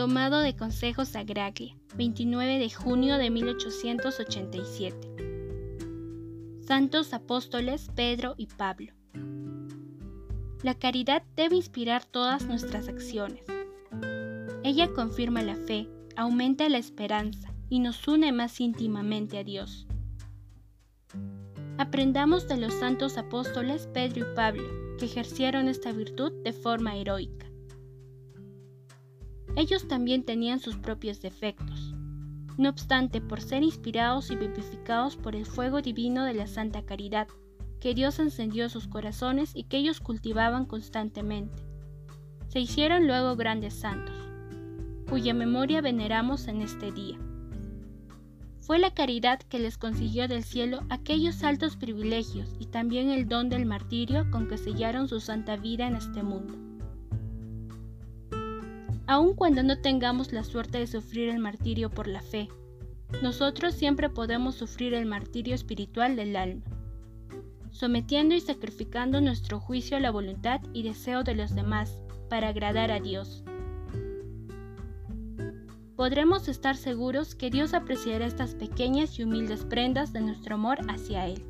Tomado de Consejos Agraglia, 29 de junio de 1887. Santos Apóstoles Pedro y Pablo. La caridad debe inspirar todas nuestras acciones. Ella confirma la fe, aumenta la esperanza y nos une más íntimamente a Dios. Aprendamos de los santos apóstoles Pedro y Pablo, que ejercieron esta virtud de forma heroica. Ellos también tenían sus propios defectos. No obstante, por ser inspirados y vivificados por el fuego divino de la Santa Caridad, que Dios encendió sus corazones y que ellos cultivaban constantemente, se hicieron luego grandes santos, cuya memoria veneramos en este día. Fue la caridad que les consiguió del cielo aquellos altos privilegios y también el don del martirio con que sellaron su santa vida en este mundo. Aun cuando no tengamos la suerte de sufrir el martirio por la fe, nosotros siempre podemos sufrir el martirio espiritual del alma, sometiendo y sacrificando nuestro juicio a la voluntad y deseo de los demás para agradar a Dios podremos estar seguros que Dios apreciará estas pequeñas y humildes prendas de nuestro amor hacia Él.